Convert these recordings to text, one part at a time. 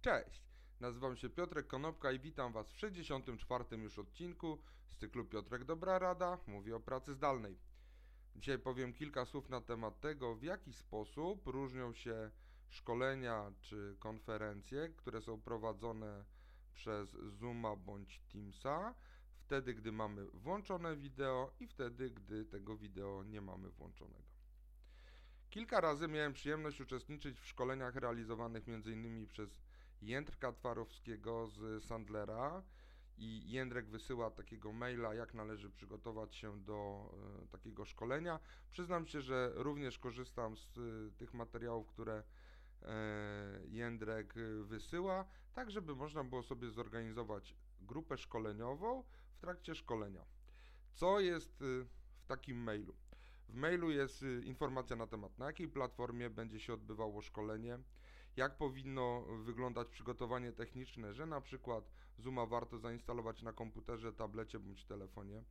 Cześć, nazywam się Piotrek Konopka i witam Was w 64. już odcinku z cyklu Piotrek Dobra Rada, mówię o pracy zdalnej. Dzisiaj powiem kilka słów na temat tego, w jaki sposób różnią się szkolenia czy konferencje, które są prowadzone przez Zooma bądź Teamsa, wtedy gdy mamy włączone wideo i wtedy gdy tego wideo nie mamy włączonego. Kilka razy miałem przyjemność uczestniczyć w szkoleniach realizowanych m.in. przez Jędrka Twarowskiego z Sandlera i Jędrek wysyła takiego maila, jak należy przygotować się do e, takiego szkolenia. Przyznam się, że również korzystam z e, tych materiałów, które e, Jędrek wysyła, tak żeby można było sobie zorganizować grupę szkoleniową w trakcie szkolenia. Co jest w takim mailu? W mailu jest informacja na temat, na jakiej platformie będzie się odbywało szkolenie, jak powinno wyglądać przygotowanie techniczne, że na przykład Zooma warto zainstalować na komputerze, tablecie bądź telefonie.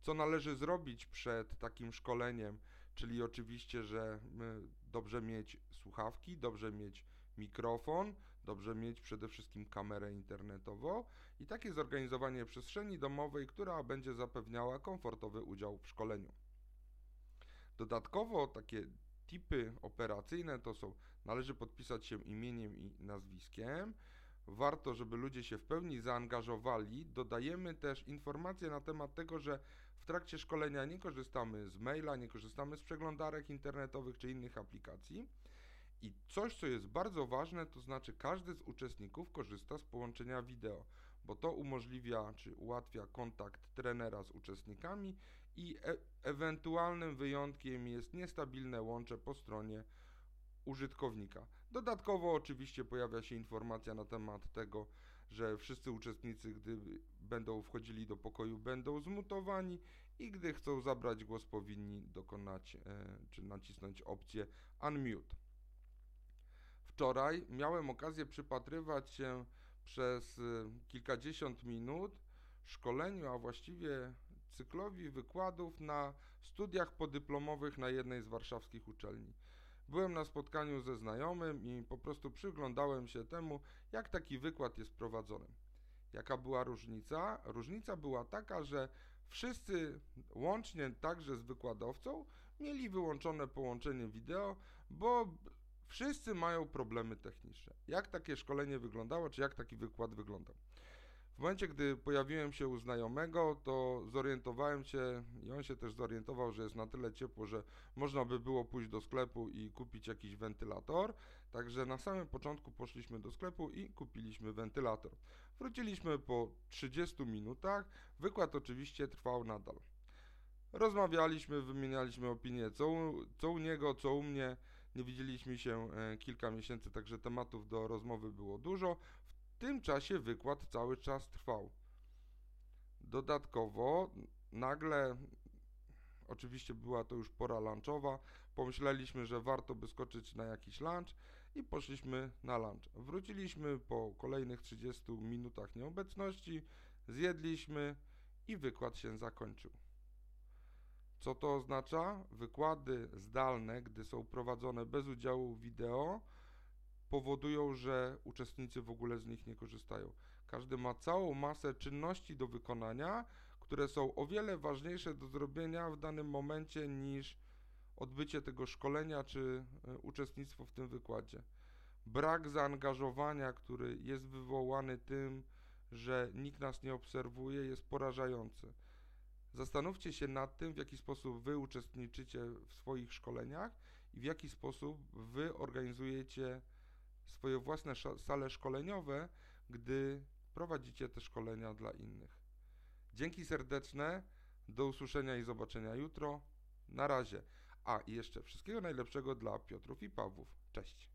Co należy zrobić przed takim szkoleniem, czyli oczywiście, że dobrze mieć słuchawki, dobrze mieć mikrofon, dobrze mieć przede wszystkim kamerę internetową i takie zorganizowanie przestrzeni domowej, która będzie zapewniała komfortowy udział w szkoleniu. Dodatkowo takie typy operacyjne to są, należy podpisać się imieniem i nazwiskiem. Warto, żeby ludzie się w pełni zaangażowali. Dodajemy też informacje na temat tego, że w trakcie szkolenia nie korzystamy z maila, nie korzystamy z przeglądarek internetowych czy innych aplikacji. I coś, co jest bardzo ważne, to znaczy każdy z uczestników korzysta z połączenia wideo, bo to umożliwia czy ułatwia kontakt trenera z uczestnikami i e ewentualnym wyjątkiem jest niestabilne łącze po stronie użytkownika. Dodatkowo oczywiście pojawia się informacja na temat tego, że wszyscy uczestnicy, gdy będą wchodzili do pokoju, będą zmutowani i gdy chcą zabrać głos, powinni dokonać e, czy nacisnąć opcję unmute. Wczoraj miałem okazję przypatrywać się przez y, kilkadziesiąt minut szkoleniu, a właściwie cyklowi wykładów na studiach podyplomowych na jednej z warszawskich uczelni. Byłem na spotkaniu ze znajomym i po prostu przyglądałem się temu, jak taki wykład jest prowadzony. Jaka była różnica? Różnica była taka, że wszyscy, łącznie także z wykładowcą, mieli wyłączone połączenie wideo, bo Wszyscy mają problemy techniczne. Jak takie szkolenie wyglądało, czy jak taki wykład wyglądał? Momencie, gdy pojawiłem się u znajomego, to zorientowałem się i on się też zorientował, że jest na tyle ciepło, że można by było pójść do sklepu i kupić jakiś wentylator. Także na samym początku poszliśmy do sklepu i kupiliśmy wentylator. Wróciliśmy po 30 minutach. Wykład oczywiście trwał nadal. Rozmawialiśmy, wymienialiśmy opinie, co u, co u niego, co u mnie. Nie widzieliśmy się e, kilka miesięcy, także tematów do rozmowy było dużo. W tym czasie wykład cały czas trwał. Dodatkowo nagle, oczywiście była to już pora lunchowa, pomyśleliśmy, że warto by skoczyć na jakiś lunch i poszliśmy na lunch. Wróciliśmy po kolejnych 30 minutach nieobecności, zjedliśmy i wykład się zakończył. Co to oznacza? Wykłady zdalne, gdy są prowadzone bez udziału wideo, powodują, że uczestnicy w ogóle z nich nie korzystają. Każdy ma całą masę czynności do wykonania, które są o wiele ważniejsze do zrobienia w danym momencie niż odbycie tego szkolenia czy e, uczestnictwo w tym wykładzie. Brak zaangażowania, który jest wywołany tym, że nikt nas nie obserwuje, jest porażający. Zastanówcie się nad tym, w jaki sposób Wy uczestniczycie w swoich szkoleniach i w jaki sposób Wy organizujecie swoje własne sale szkoleniowe, gdy prowadzicie te szkolenia dla innych. Dzięki serdeczne, do usłyszenia i zobaczenia jutro. Na razie. A i jeszcze wszystkiego najlepszego dla Piotrów i Pawłów. Cześć.